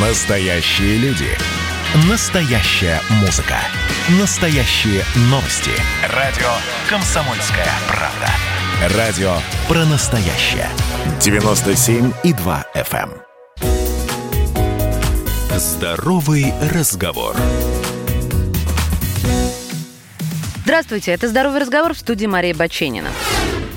Настоящие люди. Настоящая музыка. Настоящие новости. Радио «Комсомольская правда». Радио про настоящее. 97,2 FM. эм. Здоровый разговор. Здравствуйте, это «Здоровый разговор» в студии Мария Баченина.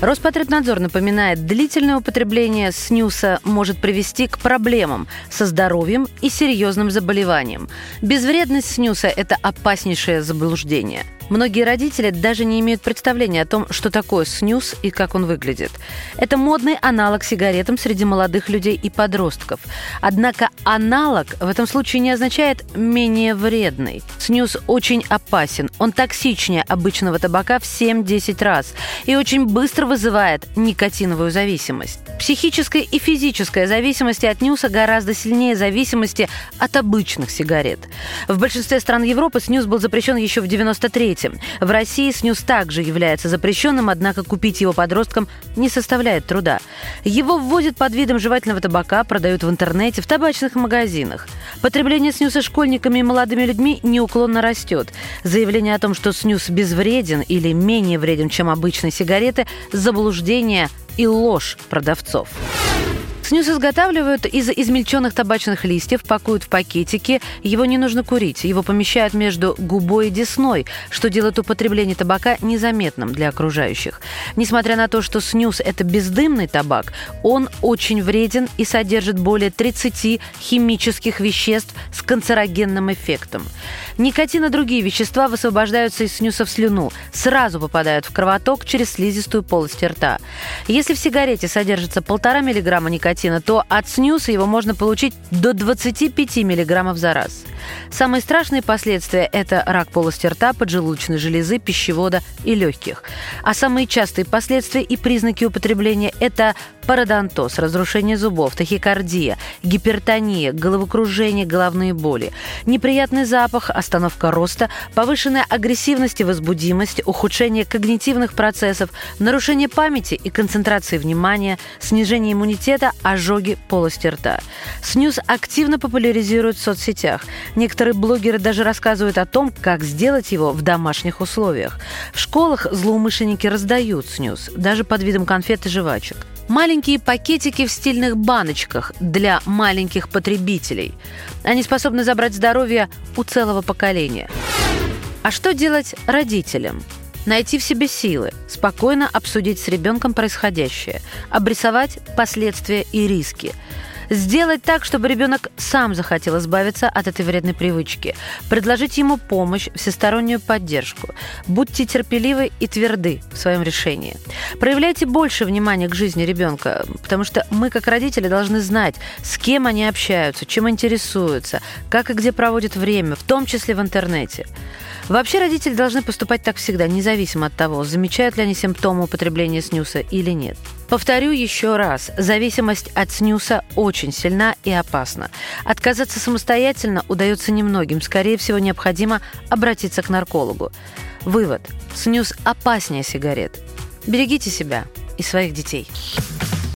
Роспотребнадзор напоминает, длительное употребление снюса может привести к проблемам со здоровьем и серьезным заболеванием. Безвредность снюса – это опаснейшее заблуждение. Многие родители даже не имеют представления о том, что такое снюс и как он выглядит. Это модный аналог сигаретам среди молодых людей и подростков. Однако аналог в этом случае не означает менее вредный. Снюс очень опасен. Он токсичнее обычного табака в 7-10 раз и очень быстро вызывает никотиновую зависимость. Психическая и физическая зависимости от нюса гораздо сильнее зависимости от обычных сигарет. В большинстве стран Европы снюс был запрещен еще в 93 В России снюс также является запрещенным, однако купить его подросткам не составляет труда. Его вводят под видом жевательного табака, продают в интернете, в табачных магазинах. Потребление снюса школьниками и молодыми людьми неуклонно растет. Заявление о том, что снюс безвреден или менее вреден, чем обычные сигареты – заблуждение и ложь продавцов. Снюс изготавливают из измельченных табачных листьев, пакуют в пакетики. Его не нужно курить. Его помещают между губой и десной, что делает употребление табака незаметным для окружающих. Несмотря на то, что снюс – это бездымный табак, он очень вреден и содержит более 30 химических веществ с канцерогенным эффектом. Никотин и другие вещества высвобождаются из снюса в слюну, сразу попадают в кровоток через слизистую полость рта. Если в сигарете содержится полтора миллиграмма никотина, то от снюса его можно получить до 25 миллиграммов за раз. Самые страшные последствия – это рак полости рта, поджелудочной железы, пищевода и легких. А самые частые последствия и признаки употребления – это пародонтоз, разрушение зубов, тахикардия, гипертония, головокружение, головные боли, неприятный запах, остановка роста, повышенная агрессивность и возбудимость, ухудшение когнитивных процессов, нарушение памяти и концентрации внимания, снижение иммунитета, ожоги полости рта. СНЮС активно популяризируют в соцсетях. Некоторые блогеры даже рассказывают о том, как сделать его в домашних условиях. В школах злоумышленники раздают снюс, даже под видом конфет и жвачек. Маленькие пакетики в стильных баночках для маленьких потребителей. Они способны забрать здоровье у целого поколения. А что делать родителям? Найти в себе силы, спокойно обсудить с ребенком происходящее, обрисовать последствия и риски. Сделать так, чтобы ребенок сам захотел избавиться от этой вредной привычки. Предложить ему помощь, всестороннюю поддержку. Будьте терпеливы и тверды в своем решении. Проявляйте больше внимания к жизни ребенка, потому что мы, как родители, должны знать, с кем они общаются, чем интересуются, как и где проводят время, в том числе в интернете. Вообще родители должны поступать так всегда, независимо от того, замечают ли они симптомы употребления снюса или нет. Повторю еще раз, зависимость от снюса очень сильна и опасна. Отказаться самостоятельно удается немногим, скорее всего необходимо обратиться к наркологу. Вывод. Снюс опаснее сигарет. Берегите себя и своих детей.